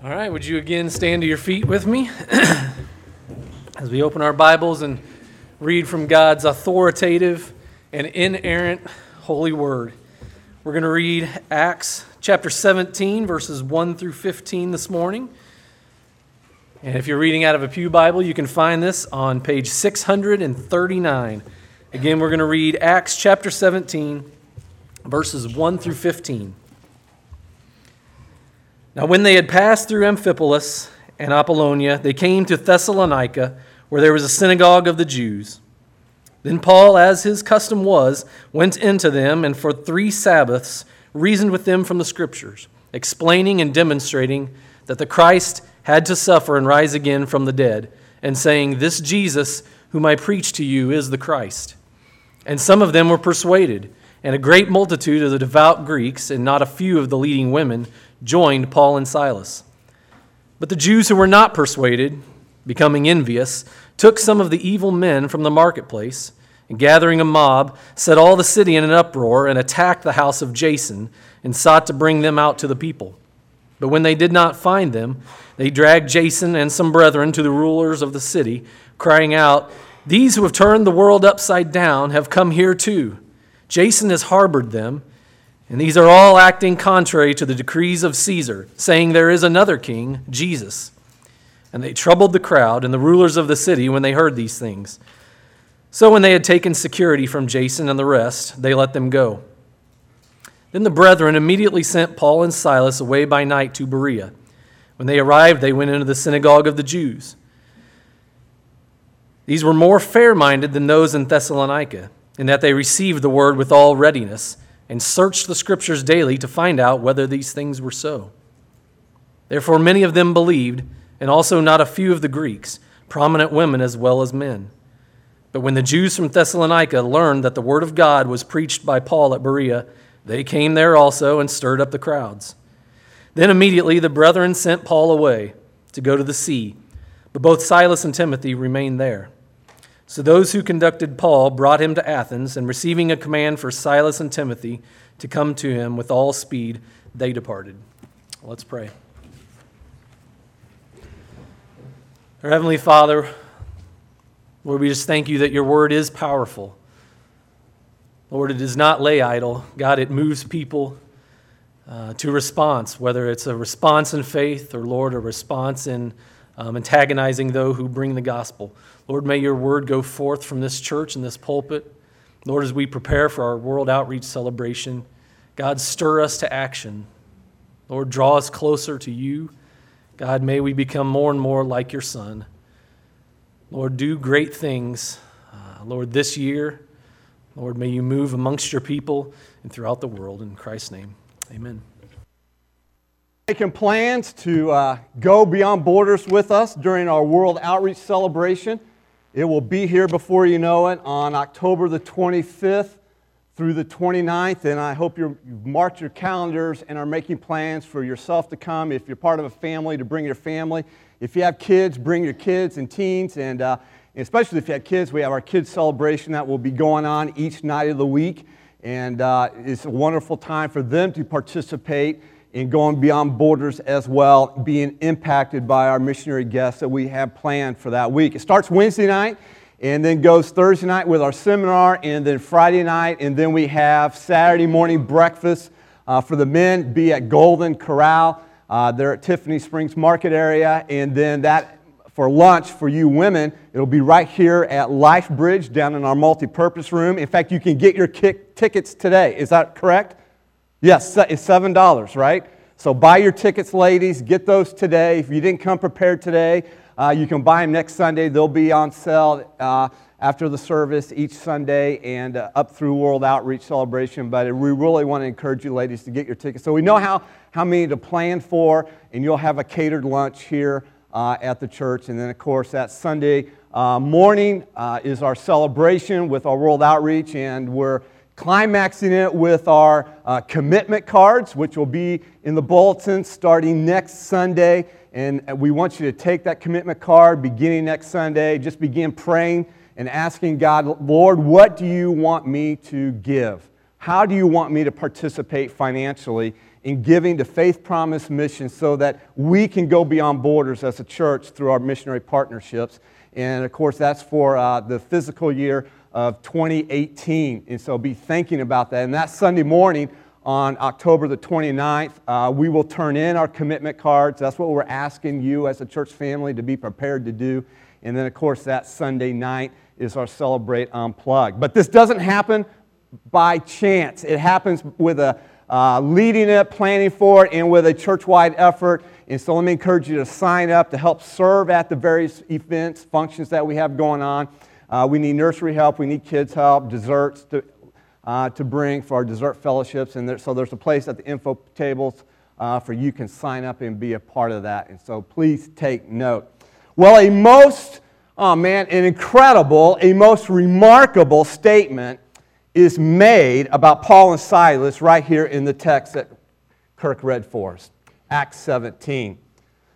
All right, would you again stand to your feet with me as we open our Bibles and read from God's authoritative and inerrant holy word? We're going to read Acts chapter 17, verses 1 through 15 this morning. And if you're reading out of a Pew Bible, you can find this on page 639. Again, we're going to read Acts chapter 17, verses 1 through 15. Now, when they had passed through Amphipolis and Apollonia, they came to Thessalonica, where there was a synagogue of the Jews. Then Paul, as his custom was, went into them and for three Sabbaths reasoned with them from the Scriptures, explaining and demonstrating that the Christ had to suffer and rise again from the dead, and saying, This Jesus, whom I preach to you, is the Christ. And some of them were persuaded, and a great multitude of the devout Greeks, and not a few of the leading women, joined Paul and Silas. But the Jews who were not persuaded, becoming envious, took some of the evil men from the marketplace, and gathering a mob, set all the city in an uproar and attacked the house of Jason, and sought to bring them out to the people. But when they did not find them, they dragged Jason and some brethren to the rulers of the city, crying out, These who have turned the world upside down have come here too. Jason has harbored them and these are all acting contrary to the decrees of Caesar, saying there is another king, Jesus. And they troubled the crowd and the rulers of the city when they heard these things. So when they had taken security from Jason and the rest, they let them go. Then the brethren immediately sent Paul and Silas away by night to Berea. When they arrived, they went into the synagogue of the Jews. These were more fair minded than those in Thessalonica, in that they received the word with all readiness and searched the scriptures daily to find out whether these things were so. Therefore, many of them believed, and also not a few of the Greeks, prominent women as well as men. But when the Jews from Thessalonica learned that the word of God was preached by Paul at Berea, they came there also and stirred up the crowds. Then immediately the brethren sent Paul away to go to the sea, but both Silas and Timothy remained there. So those who conducted Paul brought him to Athens, and receiving a command for Silas and Timothy to come to him with all speed, they departed. Let's pray. Our Heavenly Father, Lord, we just thank you that your word is powerful. Lord, it does not lay idle. God, it moves people uh, to response, whether it's a response in faith or, Lord, a response in um, antagonizing those who bring the gospel. Lord, may your word go forth from this church and this pulpit. Lord, as we prepare for our World Outreach celebration, God, stir us to action. Lord, draw us closer to you. God, may we become more and more like your Son. Lord, do great things. Uh, Lord, this year, Lord, may you move amongst your people and throughout the world. In Christ's name, amen making plans to uh, go beyond borders with us during our World Outreach celebration. It will be here before you know it on October the 25th through the 29th, and I hope you've marked your calendars and are making plans for yourself to come. If you're part of a family, to bring your family. If you have kids, bring your kids and teens, and uh, especially if you have kids, we have our kids celebration that will be going on each night of the week, and uh, it's a wonderful time for them to participate in going beyond borders as well, being impacted by our missionary guests that we have planned for that week. It starts Wednesday night and then goes Thursday night with our seminar, and then Friday night, and then we have Saturday morning breakfast uh, for the men, be at Golden Corral. Uh, they're at Tiffany Springs Market area, and then that for lunch for you women, it'll be right here at Life Bridge down in our multi-purpose room. In fact, you can get your kick tickets today. Is that correct? Yes, it's $7, right? So buy your tickets, ladies. Get those today. If you didn't come prepared today, uh, you can buy them next Sunday. They'll be on sale uh, after the service each Sunday and uh, up through World Outreach Celebration. But we really want to encourage you, ladies, to get your tickets. So we know how, how many to plan for, and you'll have a catered lunch here uh, at the church. And then, of course, that Sunday uh, morning uh, is our celebration with our World Outreach, and we're climaxing it with our uh, commitment cards, which will be in the bulletin starting next Sunday. And we want you to take that commitment card beginning next Sunday. Just begin praying and asking God, Lord, what do you want me to give? How do you want me to participate financially in giving to Faith Promise Mission so that we can go beyond borders as a church through our missionary partnerships. And of course, that's for uh, the physical year of 2018. And so be thinking about that. And that Sunday morning, on October the 29th. Uh, we will turn in our commitment cards. That's what we're asking you as a church family to be prepared to do. And then, of course, that Sunday night is our Celebrate Unplugged. But this doesn't happen by chance, it happens with a uh, leading it, planning for it, and with a church wide effort. And so let me encourage you to sign up to help serve at the various events, functions that we have going on. Uh, we need nursery help, we need kids' help, desserts, to, uh, to bring for our dessert fellowships. And there, so there's a place at the info tables uh, for you can sign up and be a part of that. And so please take note. Well, a most, oh man, an incredible, a most remarkable statement is made about Paul and Silas right here in the text that Kirk read for us, Acts 17.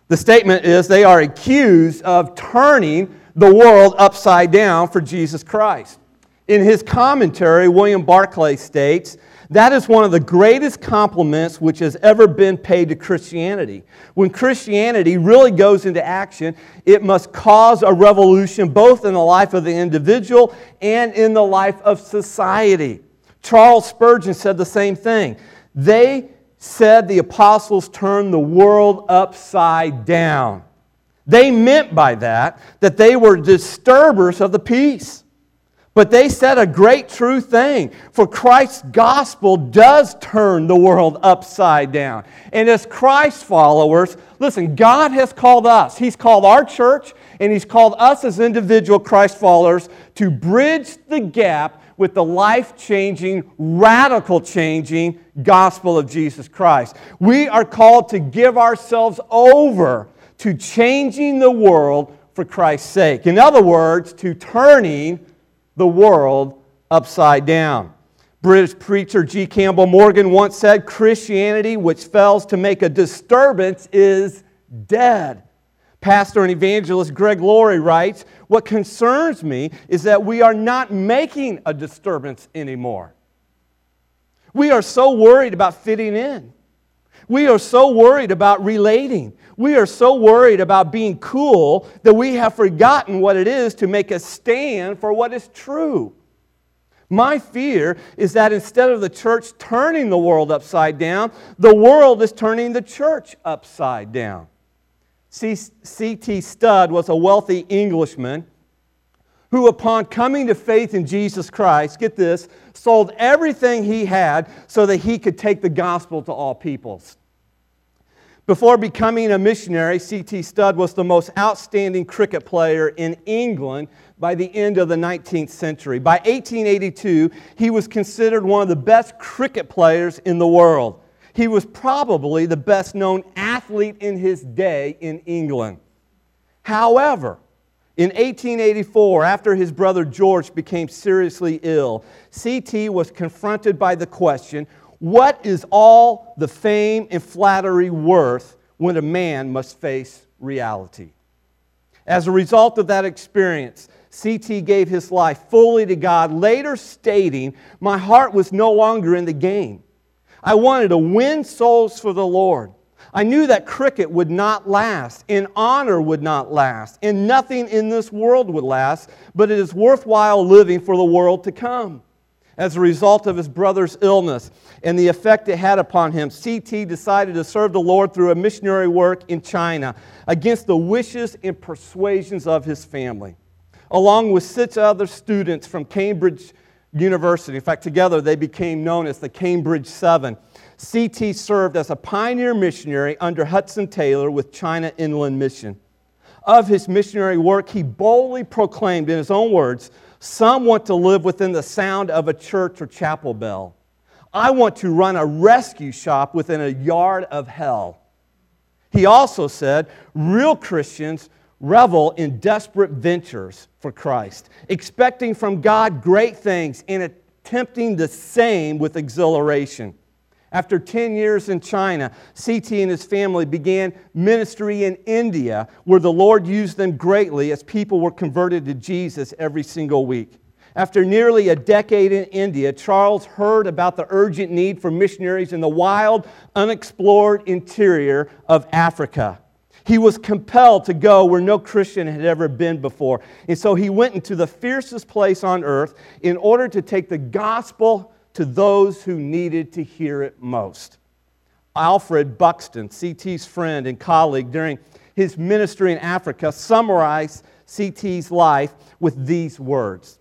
The statement is they are accused of turning the world upside down for Jesus Christ. In his commentary, William Barclay states, that is one of the greatest compliments which has ever been paid to Christianity. When Christianity really goes into action, it must cause a revolution both in the life of the individual and in the life of society. Charles Spurgeon said the same thing. They said the apostles turned the world upside down. They meant by that that they were disturbers of the peace. But they said a great true thing. For Christ's gospel does turn the world upside down. And as Christ followers, listen, God has called us. He's called our church, and He's called us as individual Christ followers to bridge the gap with the life changing, radical changing gospel of Jesus Christ. We are called to give ourselves over to changing the world for Christ's sake. In other words, to turning the world upside down. British preacher G. Campbell Morgan once said Christianity, which fails to make a disturbance, is dead. Pastor and evangelist Greg Laurie writes What concerns me is that we are not making a disturbance anymore. We are so worried about fitting in. We are so worried about relating. We are so worried about being cool that we have forgotten what it is to make a stand for what is true. My fear is that instead of the church turning the world upside down, the world is turning the church upside down. C.T. Studd was a wealthy Englishman who, upon coming to faith in Jesus Christ, get this, sold everything he had so that he could take the gospel to all peoples. Before becoming a missionary, C.T. Studd was the most outstanding cricket player in England by the end of the 19th century. By 1882, he was considered one of the best cricket players in the world. He was probably the best known athlete in his day in England. However, in 1884, after his brother George became seriously ill, C.T. was confronted by the question what is all the fame and flattery worth when a man must face reality? As a result of that experience, CT gave his life fully to God, later stating, My heart was no longer in the game. I wanted to win souls for the Lord. I knew that cricket would not last, and honor would not last, and nothing in this world would last, but it is worthwhile living for the world to come. As a result of his brother's illness and the effect it had upon him, CT decided to serve the Lord through a missionary work in China against the wishes and persuasions of his family. Along with six other students from Cambridge University, in fact, together they became known as the Cambridge Seven. CT served as a pioneer missionary under Hudson Taylor with China Inland Mission. Of his missionary work, he boldly proclaimed, in his own words, some want to live within the sound of a church or chapel bell. I want to run a rescue shop within a yard of hell. He also said, real Christians revel in desperate ventures for Christ, expecting from God great things and attempting the same with exhilaration. After 10 years in China, CT and his family began ministry in India, where the Lord used them greatly as people were converted to Jesus every single week. After nearly a decade in India, Charles heard about the urgent need for missionaries in the wild, unexplored interior of Africa. He was compelled to go where no Christian had ever been before. And so he went into the fiercest place on earth in order to take the gospel to those who needed to hear it most. Alfred Buxton, CT's friend and colleague during his ministry in Africa, summarized CT's life with these words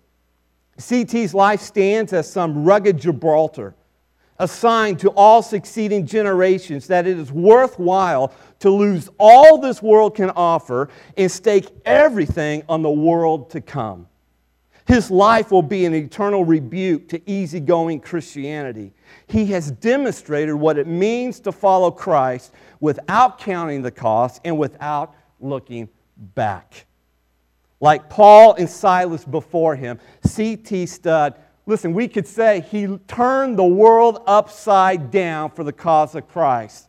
CT's life stands as some rugged Gibraltar, a sign to all succeeding generations that it is worthwhile to lose all this world can offer and stake everything on the world to come. His life will be an eternal rebuke to easygoing Christianity. He has demonstrated what it means to follow Christ without counting the cost and without looking back. Like Paul and Silas before him, C.T. Studd, listen, we could say he turned the world upside down for the cause of Christ.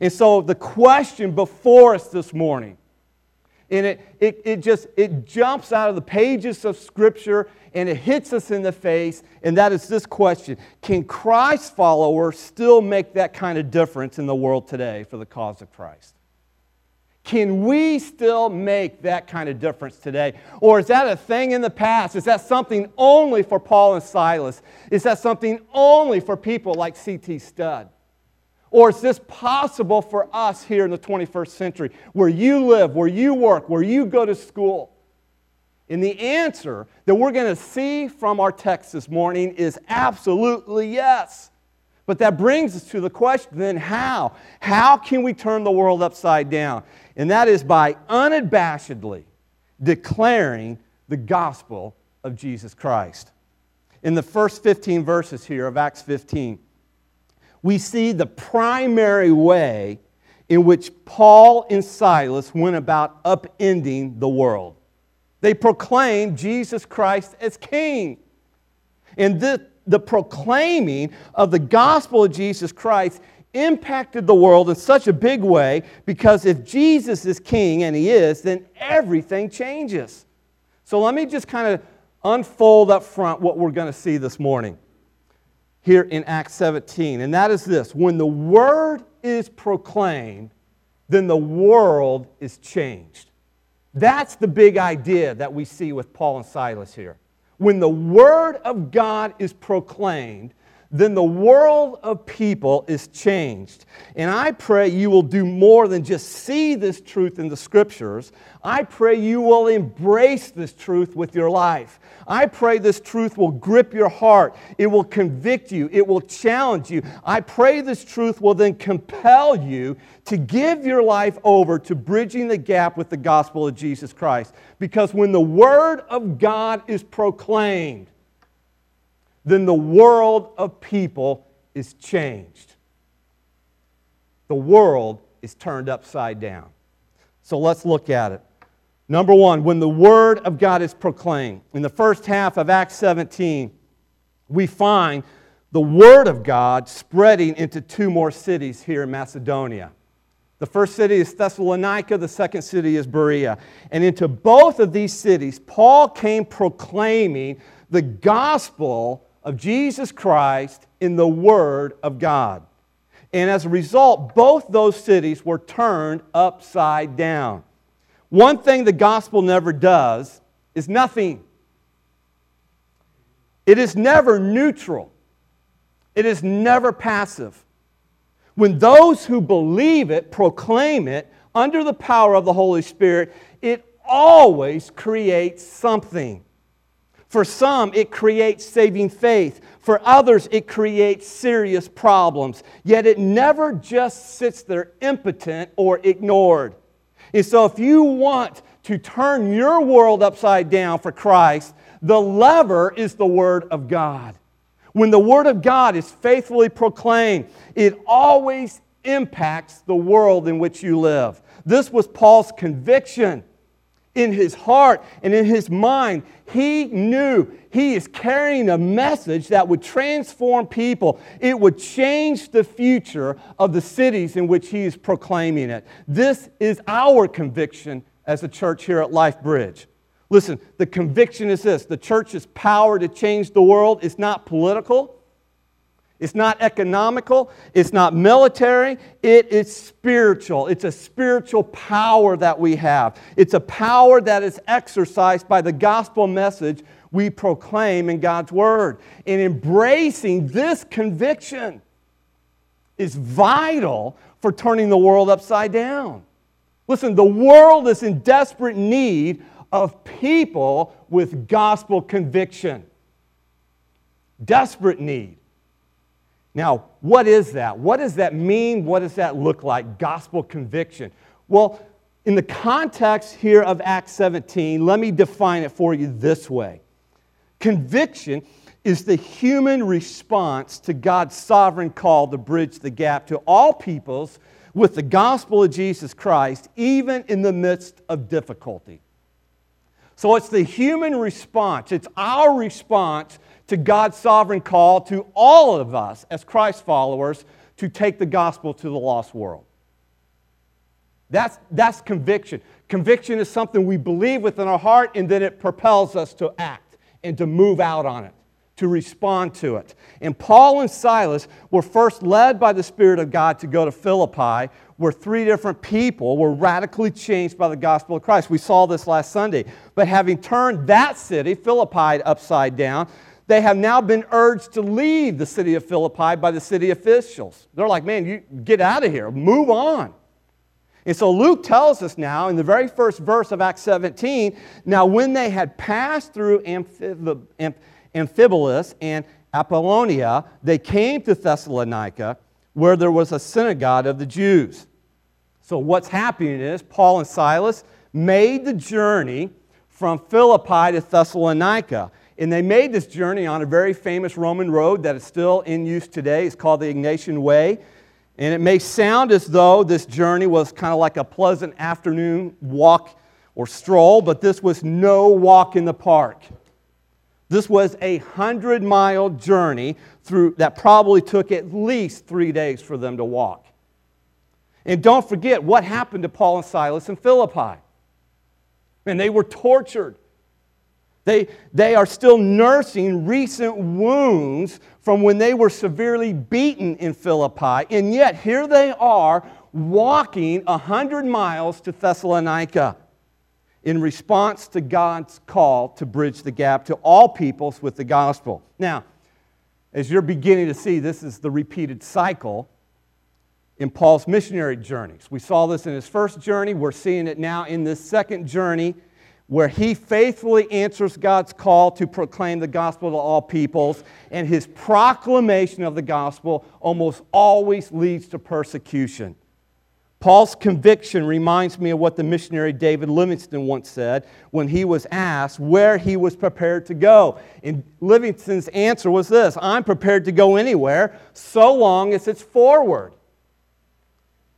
And so the question before us this morning, and it, it, it just it jumps out of the pages of Scripture and it hits us in the face, and that is this question Can Christ followers still make that kind of difference in the world today for the cause of Christ? Can we still make that kind of difference today? Or is that a thing in the past? Is that something only for Paul and Silas? Is that something only for people like C.T. Studd? Or is this possible for us here in the 21st century, where you live, where you work, where you go to school? And the answer that we're going to see from our text this morning is absolutely yes. But that brings us to the question then how? How can we turn the world upside down? And that is by unabashedly declaring the gospel of Jesus Christ. In the first 15 verses here of Acts 15, we see the primary way in which Paul and Silas went about upending the world. They proclaimed Jesus Christ as King. And the, the proclaiming of the gospel of Jesus Christ impacted the world in such a big way because if Jesus is king, and he is, then everything changes. So let me just kind of unfold up front what we're going to see this morning here in Acts 17. And that is this when the word is proclaimed, then the world is changed. That's the big idea that we see with Paul and Silas here. When the word of God is proclaimed, then the world of people is changed. And I pray you will do more than just see this truth in the scriptures. I pray you will embrace this truth with your life. I pray this truth will grip your heart. It will convict you. It will challenge you. I pray this truth will then compel you to give your life over to bridging the gap with the gospel of Jesus Christ. Because when the word of God is proclaimed, then the world of people is changed. The world is turned upside down. So let's look at it. Number one, when the word of God is proclaimed, in the first half of Acts 17, we find the word of God spreading into two more cities here in Macedonia. The first city is Thessalonica, the second city is Berea. And into both of these cities, Paul came proclaiming the gospel of Jesus Christ in the Word of God. And as a result, both those cities were turned upside down. One thing the gospel never does is nothing. It is never neutral. It is never passive. When those who believe it proclaim it under the power of the Holy Spirit, it always creates something. For some, it creates saving faith. For others, it creates serious problems. Yet it never just sits there impotent or ignored. And so, if you want to turn your world upside down for Christ, the lever is the Word of God. When the Word of God is faithfully proclaimed, it always impacts the world in which you live. This was Paul's conviction in his heart and in his mind, he knew he is carrying a message that would transform people. It would change the future of the cities in which he is proclaiming it. This is our conviction as a church here at Life Bridge. Listen, the conviction is this the church's power to change the world is not political, it's not economical, it's not military, it is spiritual. It's a spiritual power that we have. It's a power that is exercised by the gospel message we proclaim in God's word. And embracing this conviction is vital for turning the world upside down. Listen, the world is in desperate need of people with gospel conviction. Desperate need. Now, what is that? What does that mean? What does that look like? Gospel conviction. Well, in the context here of Acts 17, let me define it for you this way Conviction is the human response to God's sovereign call to bridge the gap to all peoples with the gospel of Jesus Christ, even in the midst of difficulty. So it's the human response, it's our response to God's sovereign call to all of us as Christ followers to take the gospel to the lost world. That's, that's conviction. Conviction is something we believe within our heart and then it propels us to act and to move out on it, to respond to it. And Paul and Silas were first led by the Spirit of God to go to Philippi, where three different people were radically changed by the gospel of Christ. We saw this last Sunday. But having turned that city, Philippi, upside down, they have now been urged to leave the city of Philippi by the city officials. They're like, man, you get out of here, move on. And so Luke tells us now in the very first verse of Acts 17 now, when they had passed through Amphipolis and Apollonia, they came to Thessalonica, where there was a synagogue of the Jews. So, what's happening is Paul and Silas made the journey from Philippi to Thessalonica. And they made this journey on a very famous Roman road that is still in use today. It's called the Egnatian Way. And it may sound as though this journey was kind of like a pleasant afternoon walk or stroll, but this was no walk in the park. This was a hundred mile journey through that probably took at least three days for them to walk. And don't forget what happened to Paul and Silas in Philippi. And they were tortured. They, they are still nursing recent wounds from when they were severely beaten in Philippi. And yet, here they are walking 100 miles to Thessalonica in response to God's call to bridge the gap to all peoples with the gospel. Now, as you're beginning to see, this is the repeated cycle in Paul's missionary journeys. We saw this in his first journey, we're seeing it now in this second journey where he faithfully answers God's call to proclaim the gospel to all peoples, and his proclamation of the gospel almost always leads to persecution. Paul's conviction reminds me of what the missionary David Livingstone once said when he was asked where he was prepared to go. And Livingstone's answer was this I'm prepared to go anywhere so long as it's forward.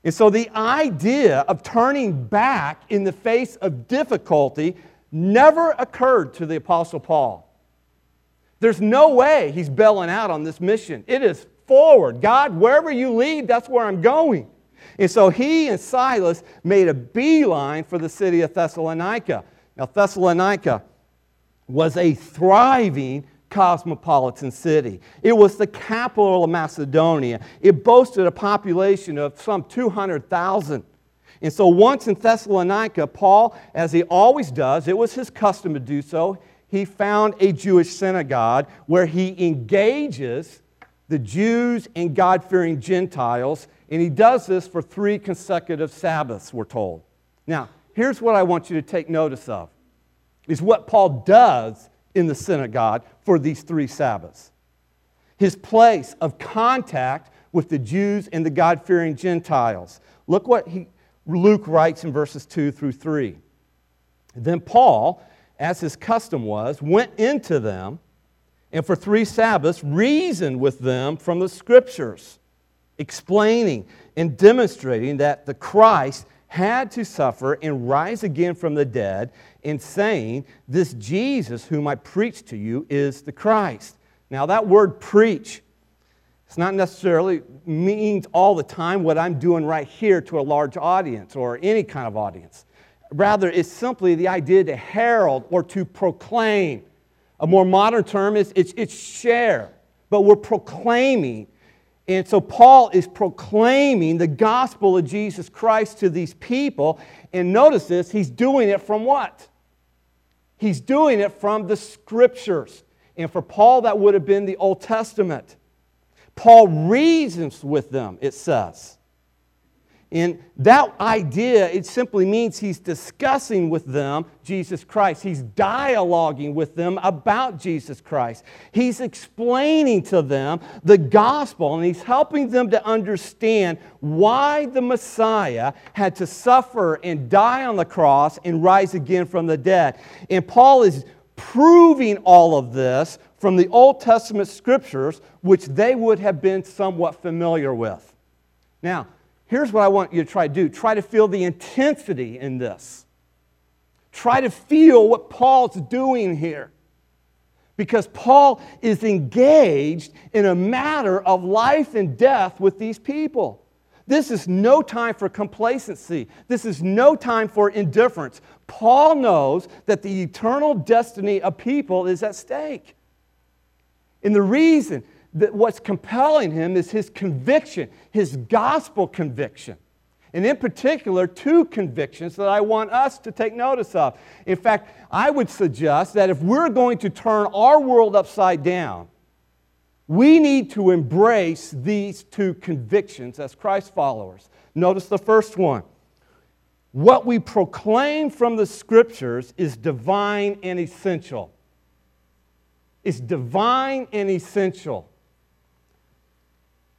And so the idea of turning back in the face of difficulty never occurred to the Apostle Paul. There's no way he's bailing out on this mission. It is forward. God, wherever you lead, that's where I'm going. And so he and Silas made a beeline for the city of Thessalonica. Now, Thessalonica was a thriving cosmopolitan city. It was the capital of Macedonia. It boasted a population of some 200,000. And so, once in Thessalonica, Paul, as he always does, it was his custom to do so, he found a Jewish synagogue where he engages the Jews and God fearing Gentiles. And he does this for three consecutive Sabbaths, we're told. Now, here's what I want you to take notice of is what Paul does in the synagogue for these three Sabbaths. His place of contact with the Jews and the God fearing Gentiles. Look what he, Luke writes in verses 2 through 3. Then Paul, as his custom was, went into them and for three Sabbaths reasoned with them from the Scriptures, explaining and demonstrating that the Christ had to suffer and rise again from the dead, in saying, This Jesus whom I preach to you is the Christ. Now, that word preach, it's not necessarily means all the time what I'm doing right here to a large audience or any kind of audience. rather, it's simply the idea to herald or to proclaim. A more modern term is it's, it's share, but we're proclaiming. And so Paul is proclaiming the gospel of Jesus Christ to these people. And notice this, he's doing it from what? He's doing it from the scriptures. And for Paul, that would have been the Old Testament. Paul reasons with them, it says. And that idea, it simply means he's discussing with them Jesus Christ. He's dialoguing with them about Jesus Christ. He's explaining to them the gospel and he's helping them to understand why the Messiah had to suffer and die on the cross and rise again from the dead. And Paul is proving all of this from the Old Testament scriptures, which they would have been somewhat familiar with. Now, here's what I want you to try to do try to feel the intensity in this. Try to feel what Paul's doing here. Because Paul is engaged in a matter of life and death with these people. This is no time for complacency. This is no time for indifference. Paul knows that the eternal destiny of people is at stake. And the reason that what's compelling him is his conviction, his gospel conviction. And in particular, two convictions that I want us to take notice of. In fact, I would suggest that if we're going to turn our world upside down, we need to embrace these two convictions as Christ followers. Notice the first one. What we proclaim from the scriptures is divine and essential. It's divine and essential.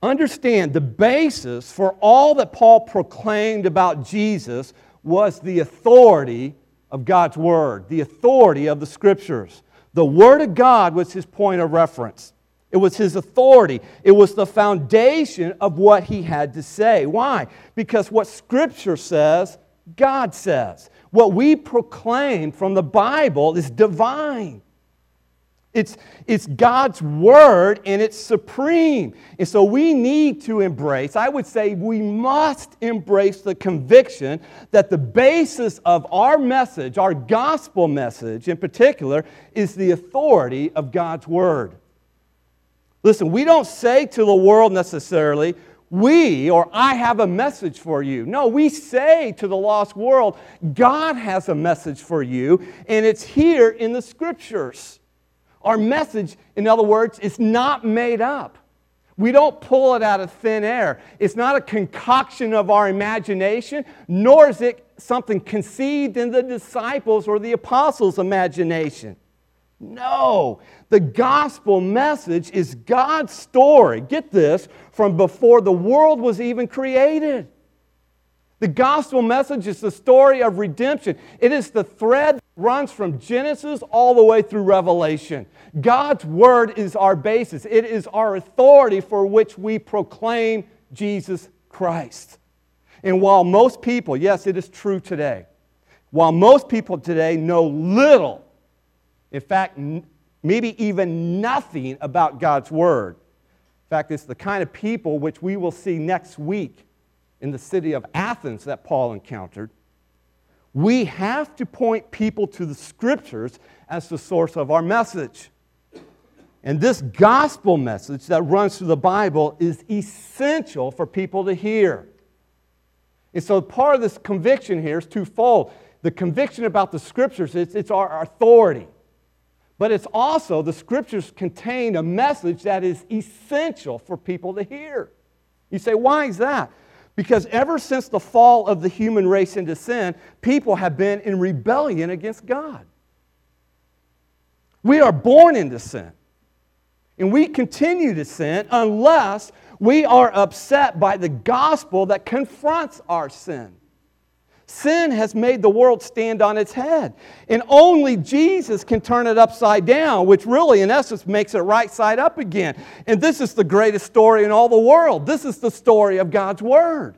Understand the basis for all that Paul proclaimed about Jesus was the authority of God's Word, the authority of the Scriptures. The Word of God was his point of reference. It was his authority. It was the foundation of what he had to say. Why? Because what Scripture says, God says. What we proclaim from the Bible is divine. It's, it's God's word and it's supreme. And so we need to embrace, I would say we must embrace the conviction that the basis of our message, our gospel message in particular, is the authority of God's word. Listen, we don't say to the world necessarily, we or I have a message for you. No, we say to the lost world, God has a message for you, and it's here in the scriptures. Our message, in other words, is not made up. We don't pull it out of thin air. It's not a concoction of our imagination, nor is it something conceived in the disciples or the apostles' imagination. No, the gospel message is God's story. Get this from before the world was even created. The gospel message is the story of redemption. It is the thread runs from Genesis all the way through Revelation. God's word is our basis, it is our authority for which we proclaim Jesus Christ. And while most people, yes, it is true today, while most people today know little, in fact, maybe even nothing about God's word, in fact, it's the kind of people which we will see next week in the city of Athens that Paul encountered, we have to point people to the scriptures as the source of our message. And this gospel message that runs through the Bible is essential for people to hear. And so part of this conviction here is twofold. The conviction about the scriptures, it's, it's our authority. But it's also the scriptures contain a message that is essential for people to hear. You say, why is that? Because ever since the fall of the human race into sin, people have been in rebellion against God. We are born into sin. And we continue to sin unless we are upset by the gospel that confronts our sin. Sin has made the world stand on its head. And only Jesus can turn it upside down, which really, in essence, makes it right side up again. And this is the greatest story in all the world. This is the story of God's Word.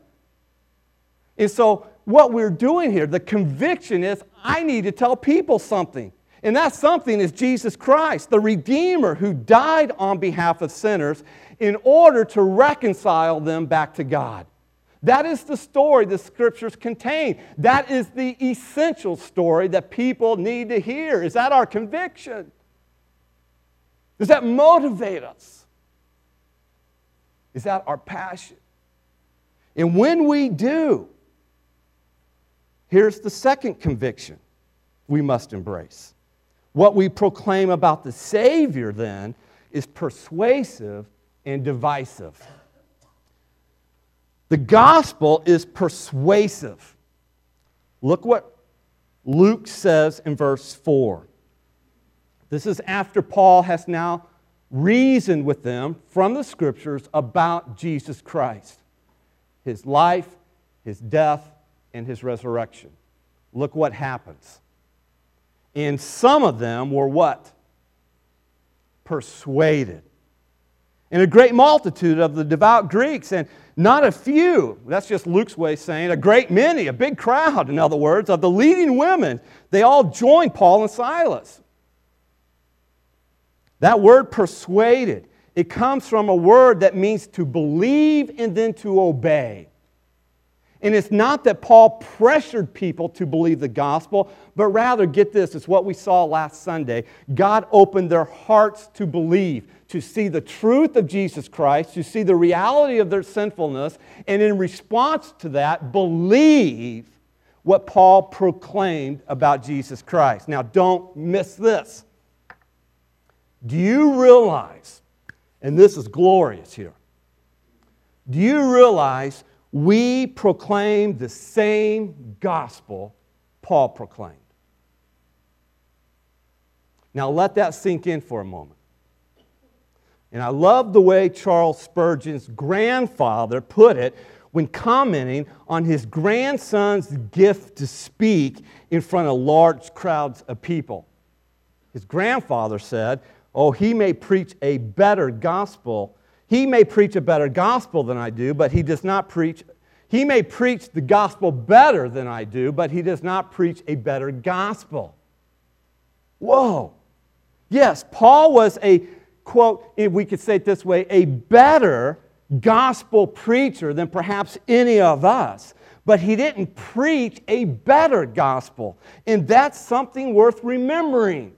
And so, what we're doing here, the conviction is I need to tell people something. And that something is Jesus Christ, the Redeemer who died on behalf of sinners in order to reconcile them back to God. That is the story the scriptures contain. That is the essential story that people need to hear. Is that our conviction? Does that motivate us? Is that our passion? And when we do, here's the second conviction we must embrace. What we proclaim about the Savior then is persuasive and divisive. The gospel is persuasive. Look what Luke says in verse 4. This is after Paul has now reasoned with them from the scriptures about Jesus Christ, his life, his death, and his resurrection. Look what happens. And some of them were what? Persuaded. And a great multitude of the devout Greeks, and not a few, that's just Luke's way of saying, a great many, a big crowd, in other words, of the leading women, they all joined Paul and Silas. That word persuaded, it comes from a word that means to believe and then to obey. And it's not that Paul pressured people to believe the gospel, but rather, get this, it's what we saw last Sunday. God opened their hearts to believe, to see the truth of Jesus Christ, to see the reality of their sinfulness, and in response to that, believe what Paul proclaimed about Jesus Christ. Now, don't miss this. Do you realize, and this is glorious here, do you realize we proclaim the same gospel Paul proclaimed? Now let that sink in for a moment. And I love the way Charles Spurgeon's grandfather put it when commenting on his grandson's gift to speak in front of large crowds of people. His grandfather said, Oh, he may preach a better gospel. He may preach a better gospel than I do, but he does not preach. He may preach the gospel better than I do, but he does not preach a better gospel. Whoa. Yes, Paul was a, quote, if we could say it this way, a better gospel preacher than perhaps any of us. But he didn't preach a better gospel. And that's something worth remembering.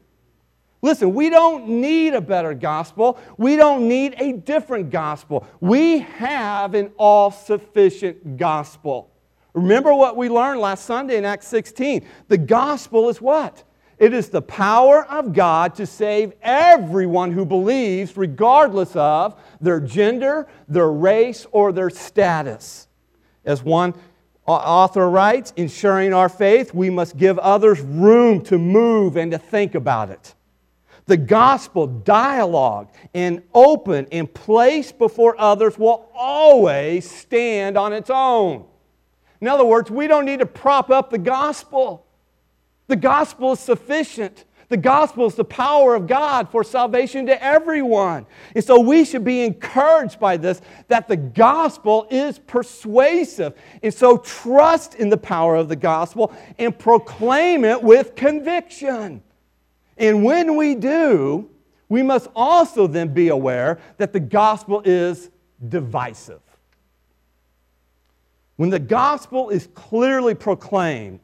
Listen, we don't need a better gospel. We don't need a different gospel. We have an all sufficient gospel. Remember what we learned last Sunday in Acts 16. The gospel is what? It is the power of God to save everyone who believes, regardless of their gender, their race, or their status. As one author writes, ensuring our faith, we must give others room to move and to think about it the gospel dialogue and open and placed before others will always stand on its own. In other words, we don't need to prop up the gospel. The gospel is sufficient. The gospel is the power of God for salvation to everyone. And so we should be encouraged by this that the gospel is persuasive. And so trust in the power of the gospel and proclaim it with conviction. And when we do, we must also then be aware that the gospel is divisive. When the gospel is clearly proclaimed,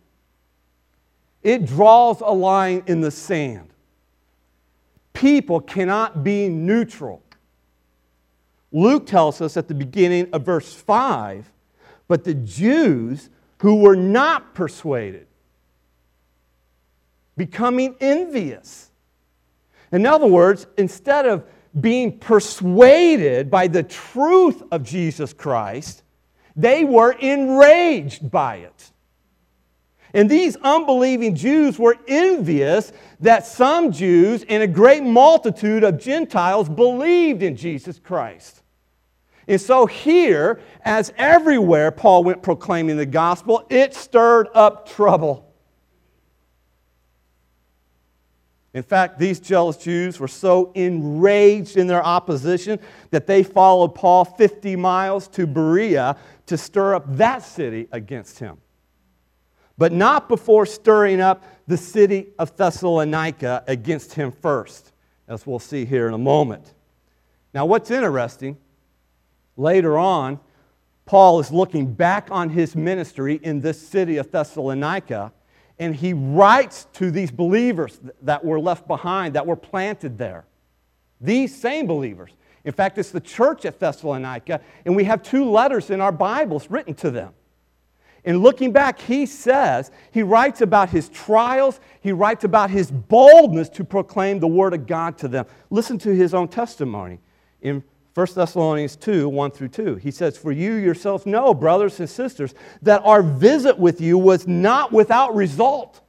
it draws a line in the sand. People cannot be neutral. Luke tells us at the beginning of verse 5 but the Jews who were not persuaded becoming envious. In other words, instead of being persuaded by the truth of Jesus Christ, they were enraged by it. And these unbelieving Jews were envious that some Jews and a great multitude of Gentiles believed in Jesus Christ. And so, here, as everywhere Paul went proclaiming the gospel, it stirred up trouble. In fact, these jealous Jews were so enraged in their opposition that they followed Paul 50 miles to Berea to stir up that city against him. But not before stirring up the city of Thessalonica against him first, as we'll see here in a moment. Now, what's interesting, later on, Paul is looking back on his ministry in this city of Thessalonica, and he writes to these believers that were left behind, that were planted there. These same believers. In fact, it's the church at Thessalonica, and we have two letters in our Bibles written to them. And looking back, he says, he writes about his trials, he writes about his boldness to proclaim the word of God to them. Listen to his own testimony in 1 Thessalonians 2 1 through 2. He says, For you yourselves know, brothers and sisters, that our visit with you was not without result.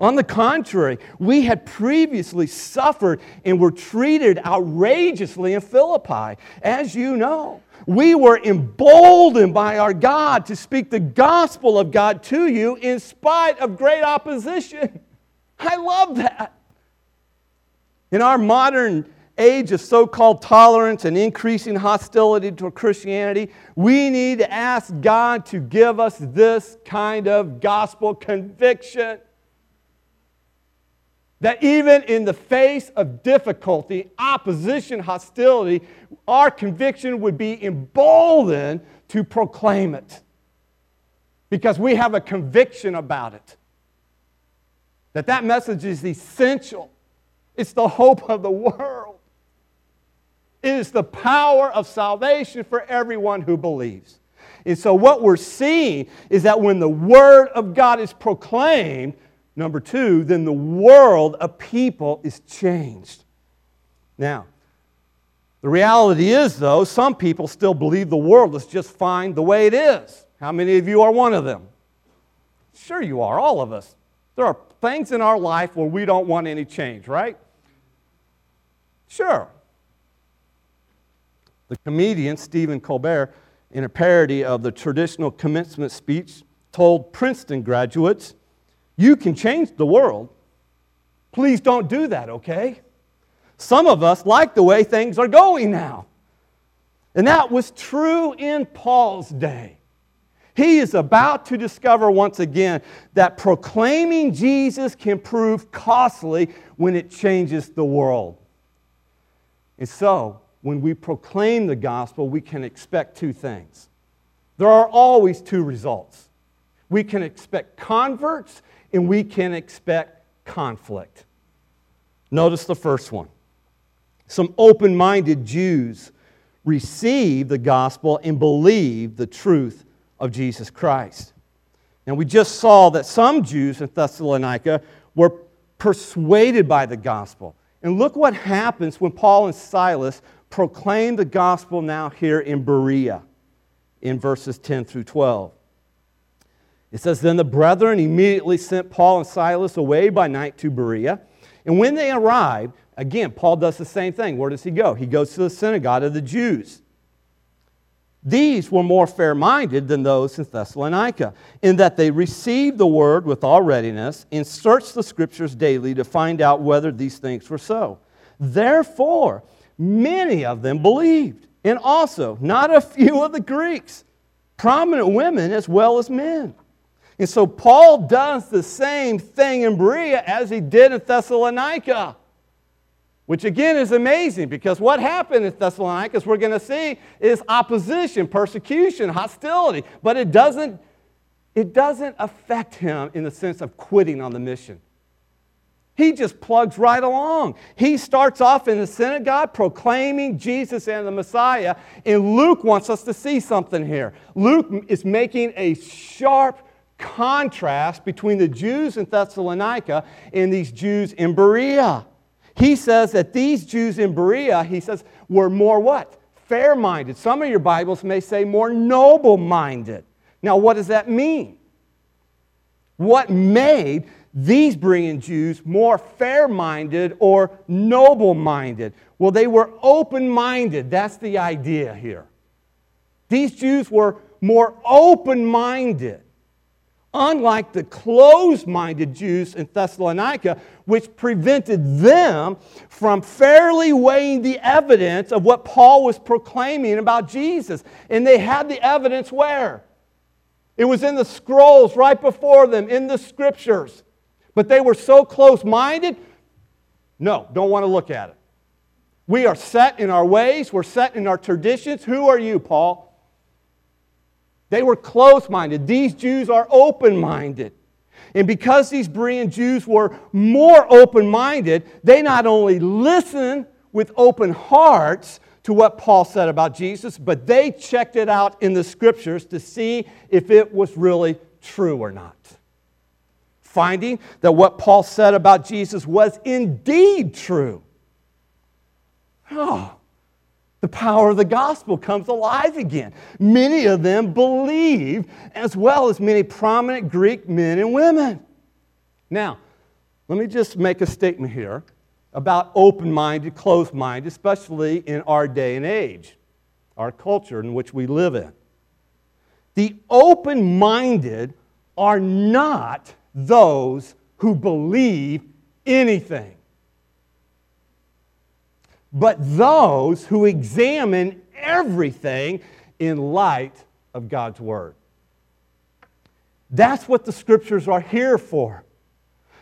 On the contrary, we had previously suffered and were treated outrageously in Philippi, as you know. We were emboldened by our God to speak the gospel of God to you in spite of great opposition. I love that. In our modern age of so called tolerance and increasing hostility toward Christianity, we need to ask God to give us this kind of gospel conviction. That even in the face of difficulty, opposition, hostility, our conviction would be emboldened to proclaim it. Because we have a conviction about it. That that message is essential. It's the hope of the world. It is the power of salvation for everyone who believes. And so, what we're seeing is that when the Word of God is proclaimed, Number two, then the world of people is changed. Now, the reality is, though, some people still believe the world is just fine the way it is. How many of you are one of them? Sure, you are, all of us. There are things in our life where we don't want any change, right? Sure. The comedian Stephen Colbert, in a parody of the traditional commencement speech, told Princeton graduates you can change the world. Please don't do that, okay? Some of us like the way things are going now. And that was true in Paul's day. He is about to discover once again that proclaiming Jesus can prove costly when it changes the world. And so, when we proclaim the gospel, we can expect two things. There are always two results. We can expect converts and we can expect conflict. Notice the first one. Some open minded Jews received the gospel and believed the truth of Jesus Christ. And we just saw that some Jews in Thessalonica were persuaded by the gospel. And look what happens when Paul and Silas proclaim the gospel now here in Berea in verses 10 through 12. It says, Then the brethren immediately sent Paul and Silas away by night to Berea. And when they arrived, again, Paul does the same thing. Where does he go? He goes to the synagogue of the Jews. These were more fair minded than those in Thessalonica, in that they received the word with all readiness and searched the scriptures daily to find out whether these things were so. Therefore, many of them believed, and also not a few of the Greeks, prominent women as well as men. And so Paul does the same thing in Berea as he did in Thessalonica, which again is amazing because what happened in Thessalonica, as we're going to see, is opposition, persecution, hostility. But it doesn't, it doesn't affect him in the sense of quitting on the mission. He just plugs right along. He starts off in the synagogue proclaiming Jesus and the Messiah. And Luke wants us to see something here. Luke is making a sharp contrast between the Jews in Thessalonica and these Jews in Berea. He says that these Jews in Berea, he says, were more what? Fair minded. Some of your Bibles may say more noble minded. Now, what does that mean? What made these Berean Jews more fair minded or noble minded? Well, they were open minded. That's the idea here. These Jews were more open minded unlike the closed minded Jews in Thessalonica, which prevented them from fairly weighing the evidence of what Paul was proclaiming about Jesus. And they had the evidence where? It was in the scrolls right before them, in the scriptures. But they were so close minded, no, don't want to look at it. We are set in our ways, we're set in our traditions. Who are you, Paul? They were close minded. These Jews are open minded. And because these Berean Jews were more open minded, they not only listened with open hearts to what Paul said about Jesus, but they checked it out in the scriptures to see if it was really true or not. Finding that what Paul said about Jesus was indeed true. Oh, the power of the gospel comes alive again. Many of them believe, as well as many prominent Greek men and women. Now, let me just make a statement here about open minded, closed minded, especially in our day and age, our culture in which we live in. The open minded are not those who believe anything but those who examine everything in light of God's Word. That's what the scriptures are here for.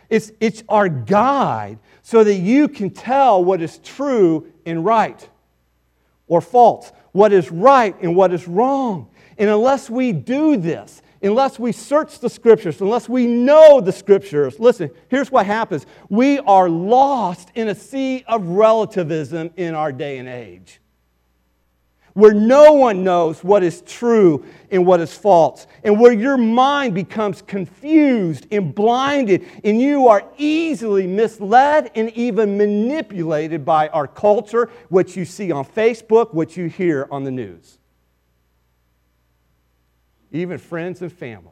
It's, it's our guide so that you can tell what is true and right or false, what is right and what is wrong. And unless we do this, unless we search the scriptures, unless we know the scriptures, listen, here's what happens. We are lost in a sea of relativism in our day and age, where no one knows what is true and what is false, and where your mind becomes confused and blinded, and you are easily misled and even manipulated by our culture, what you see on Facebook, what you hear on the news even friends and family.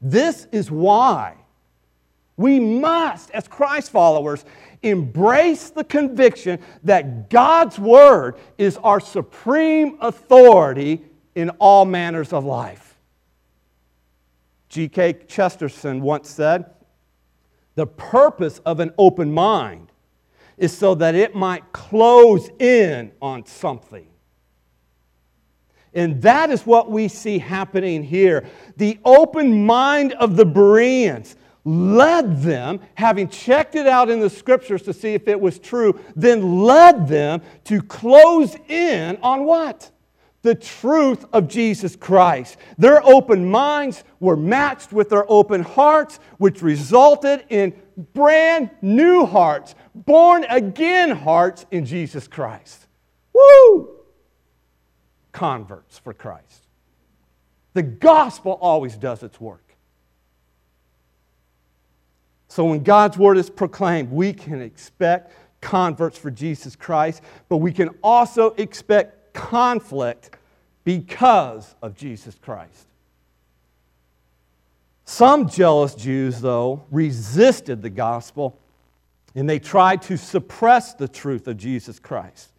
This is why we must, as Christ followers, embrace the conviction that God's Word is our supreme authority in all manners of life. G.K. Chesterton once said, The purpose of an open mind is so that it might close in on something. And that is what we see happening here. The open mind of the Bereans led them, having checked it out in the scriptures to see if it was true, then led them to close in on what? The truth of Jesus Christ. Their open minds were matched with their open hearts, which resulted in brand new hearts, born again hearts in Jesus Christ. Woo! Converts for Christ. The gospel always does its work. So when God's word is proclaimed, we can expect converts for Jesus Christ, but we can also expect conflict because of Jesus Christ. Some jealous Jews, though, resisted the gospel and they tried to suppress the truth of Jesus Christ.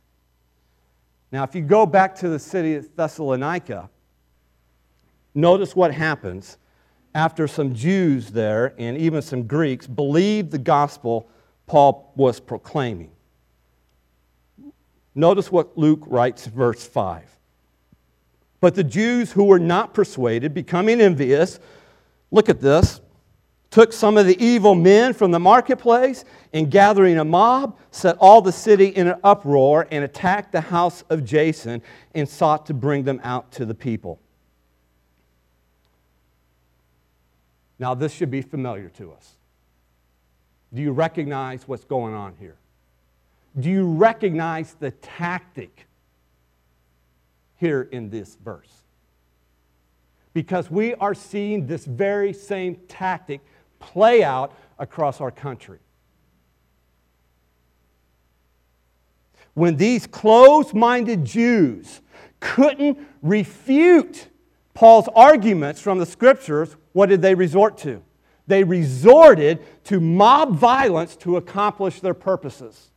Now, if you go back to the city of Thessalonica, notice what happens after some Jews there and even some Greeks believed the gospel Paul was proclaiming. Notice what Luke writes, verse 5. But the Jews who were not persuaded, becoming envious, look at this, took some of the evil men from the marketplace and gathering a mob, set all the city in an uproar and attacked the house of Jason and sought to bring them out to the people. Now, this should be familiar to us. Do you recognize what's going on here? Do you recognize the tactic here in this verse? Because we are seeing this very same tactic play out across our country. When these closed minded Jews couldn't refute Paul's arguments from the scriptures, what did they resort to? They resorted to mob violence to accomplish their purposes.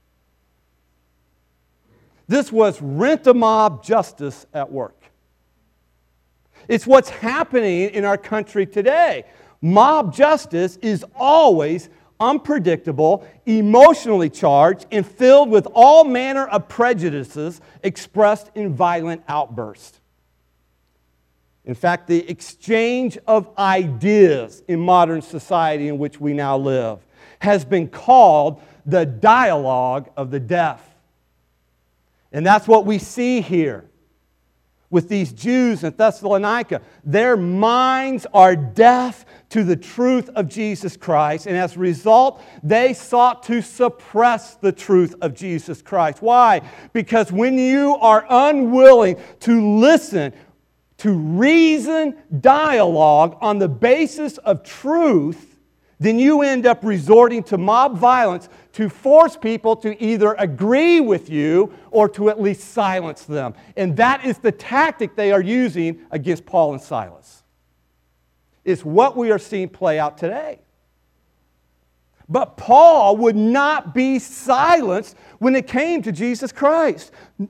This was rent a mob justice at work. It's what's happening in our country today. Mob justice is always unpredictable, emotionally charged, and filled with all manner of prejudices expressed in violent outbursts. In fact, the exchange of ideas in modern society in which we now live has been called the dialogue of the deaf. And that's what we see here with these Jews in Thessalonica. Their minds are deaf to the truth of Jesus Christ, and as a result, they sought to suppress the truth of Jesus Christ. Why? Because when you are unwilling to listen, to reason dialogue on the basis of truth, then you end up resorting to mob violence to force people to either agree with you or to at least silence them. And that is the tactic they are using against Paul and Silas. It's what we are seeing play out today. But Paul would not be silenced when it came to Jesus Christ. And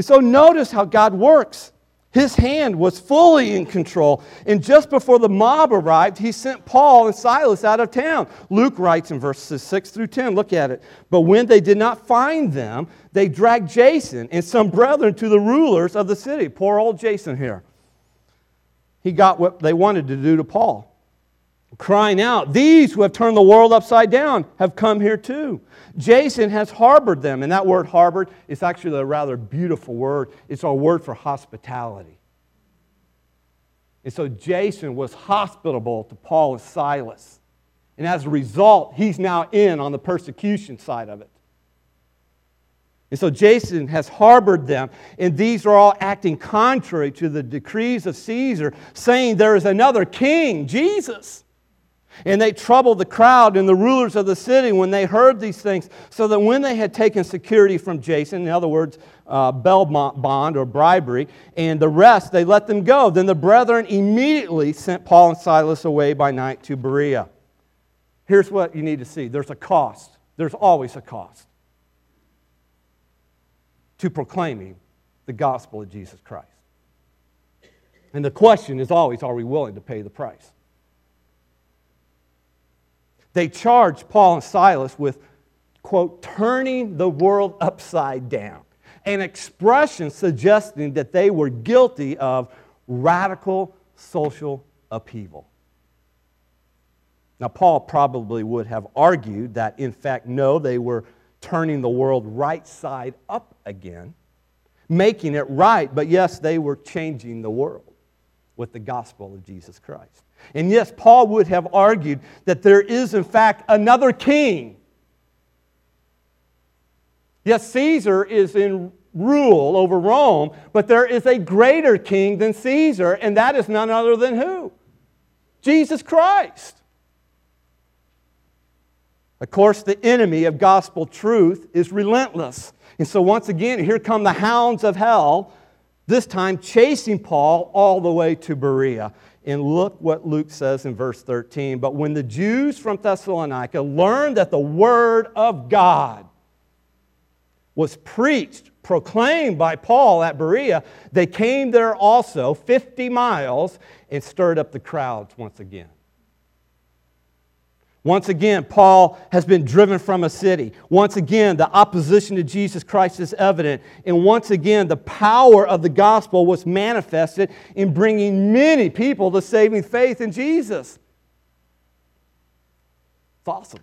so notice how God works. His hand was fully in control. And just before the mob arrived, he sent Paul and Silas out of town. Luke writes in verses 6 through 10, look at it. But when they did not find them, they dragged Jason and some brethren to the rulers of the city. Poor old Jason here. He got what they wanted to do to Paul crying out, These who have turned the world upside down have come here too. Jason has harbored them. And that word harbored is actually a rather beautiful word. It's our word for hospitality. And so Jason was hospitable to Paul and Silas. And as a result, he's now in on the persecution side of it. And so Jason has harbored them, and these are all acting contrary to the decrees of Caesar, saying there is another king, Jesus. And they troubled the crowd and the rulers of the city when they heard these things, so that when they had taken security from Jason, in other words, uh, bail bond or bribery, and the rest, they let them go. Then the brethren immediately sent Paul and Silas away by night to Berea. Here's what you need to see there's a cost, there's always a cost to proclaiming the gospel of Jesus Christ. And the question is always are we willing to pay the price? They charged Paul and Silas with, quote, turning the world upside down, an expression suggesting that they were guilty of radical social upheaval. Now, Paul probably would have argued that, in fact, no, they were turning the world right side up again, making it right, but yes, they were changing the world with the gospel of Jesus Christ. And yes, Paul would have argued that there is, in fact, another king. Yes, Caesar is in rule over Rome, but there is a greater king than Caesar, and that is none other than who? Jesus Christ. Of course, the enemy of gospel truth is relentless. And so, once again, here come the hounds of hell, this time chasing Paul all the way to Berea. And look what Luke says in verse 13. But when the Jews from Thessalonica learned that the word of God was preached, proclaimed by Paul at Berea, they came there also 50 miles and stirred up the crowds once again. Once again, Paul has been driven from a city. Once again, the opposition to Jesus Christ is evident. And once again, the power of the gospel was manifested in bringing many people to saving faith in Jesus. It's awesome.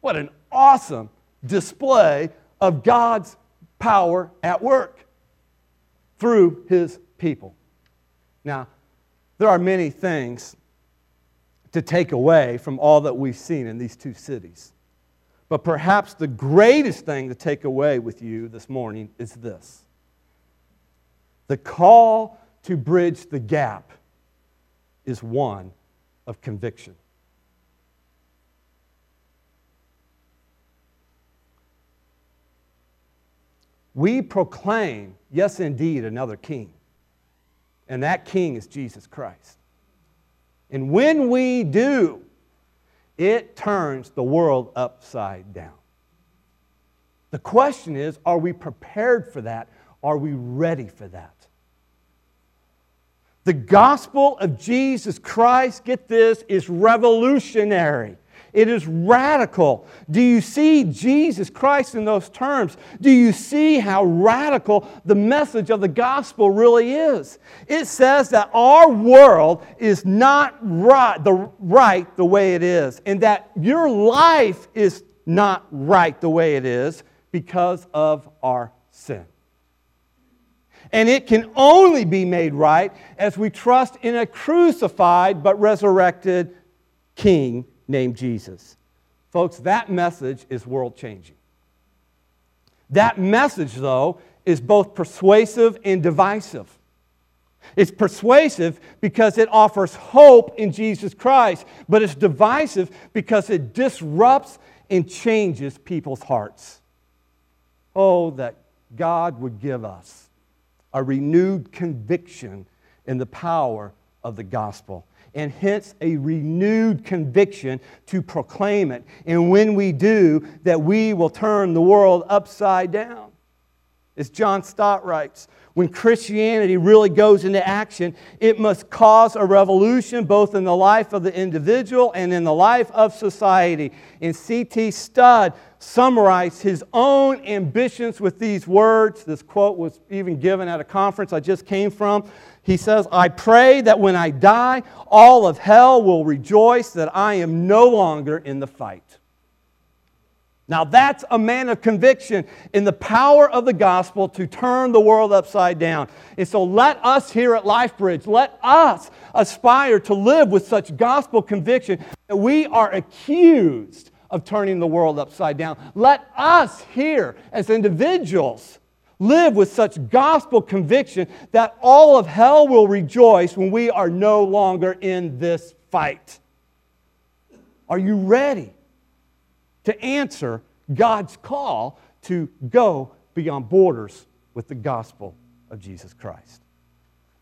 What an awesome display of God's power at work through his people. Now, there are many things to take away from all that we've seen in these two cities. But perhaps the greatest thing to take away with you this morning is this the call to bridge the gap is one of conviction. We proclaim, yes, indeed, another king. And that king is Jesus Christ. And when we do, it turns the world upside down. The question is are we prepared for that? Are we ready for that? The gospel of Jesus Christ, get this, is revolutionary. It is radical. Do you see Jesus Christ in those terms? Do you see how radical the message of the gospel really is? It says that our world is not right the, right the way it is, and that your life is not right the way it is because of our sin. And it can only be made right as we trust in a crucified but resurrected King named Jesus. Folks, that message is world changing. That message, though, is both persuasive and divisive. It's persuasive because it offers hope in Jesus Christ, but it's divisive because it disrupts and changes people's hearts. Oh, that God would give us a renewed conviction in the power of the gospel, and hence a renewed conviction to proclaim it. And when we do, that we will turn the world upside down. As John Stott writes, when Christianity really goes into action, it must cause a revolution both in the life of the individual and in the life of society. And C.T. Studd summarized his own ambitions with these words. This quote was even given at a conference I just came from. He says, I pray that when I die, all of hell will rejoice that I am no longer in the fight. Now, that's a man of conviction in the power of the gospel to turn the world upside down. And so, let us here at LifeBridge, let us aspire to live with such gospel conviction that we are accused of turning the world upside down. Let us here, as individuals, live with such gospel conviction that all of hell will rejoice when we are no longer in this fight. Are you ready? to answer God's call to go beyond borders with the gospel of Jesus Christ.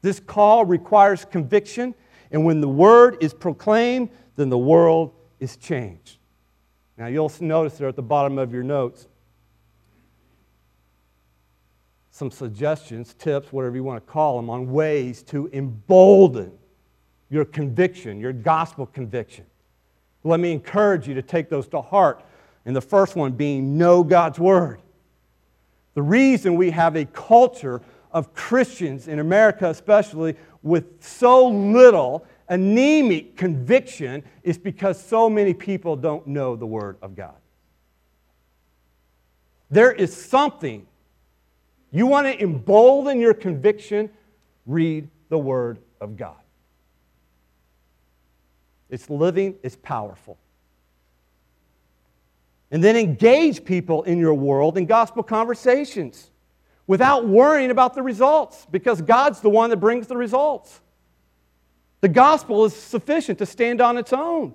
This call requires conviction, and when the word is proclaimed, then the world is changed. Now, you'll notice there at the bottom of your notes some suggestions, tips, whatever you want to call them, on ways to embolden your conviction, your gospel conviction. Let me encourage you to take those to heart and the first one being know God's Word. The reason we have a culture of Christians in America, especially, with so little anemic conviction is because so many people don't know the Word of God. There is something. You want to embolden your conviction? Read the Word of God. It's living, it's powerful. And then engage people in your world in gospel conversations without worrying about the results because God's the one that brings the results. The gospel is sufficient to stand on its own.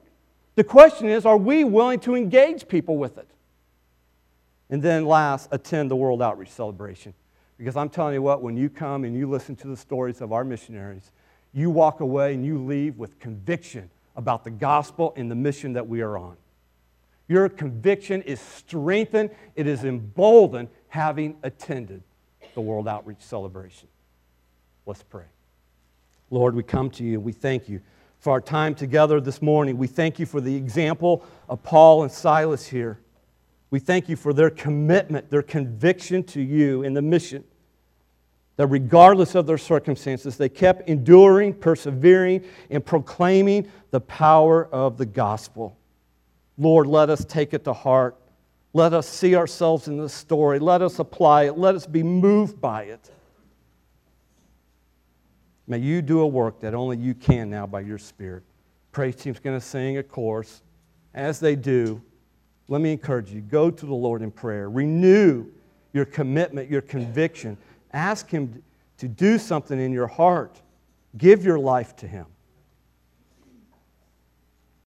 The question is are we willing to engage people with it? And then, last, attend the World Outreach Celebration. Because I'm telling you what, when you come and you listen to the stories of our missionaries, you walk away and you leave with conviction about the gospel and the mission that we are on. Your conviction is strengthened, it is emboldened having attended the World Outreach Celebration. Let's pray. Lord, we come to you. And we thank you for our time together this morning. We thank you for the example of Paul and Silas here. We thank you for their commitment, their conviction to you in the mission. That regardless of their circumstances, they kept enduring, persevering, and proclaiming the power of the gospel. Lord, let us take it to heart. Let us see ourselves in this story. Let us apply it. Let us be moved by it. May you do a work that only you can now by your Spirit. Praise team's going to sing a chorus. As they do, let me encourage you go to the Lord in prayer. Renew your commitment, your conviction. Ask Him to do something in your heart. Give your life to Him.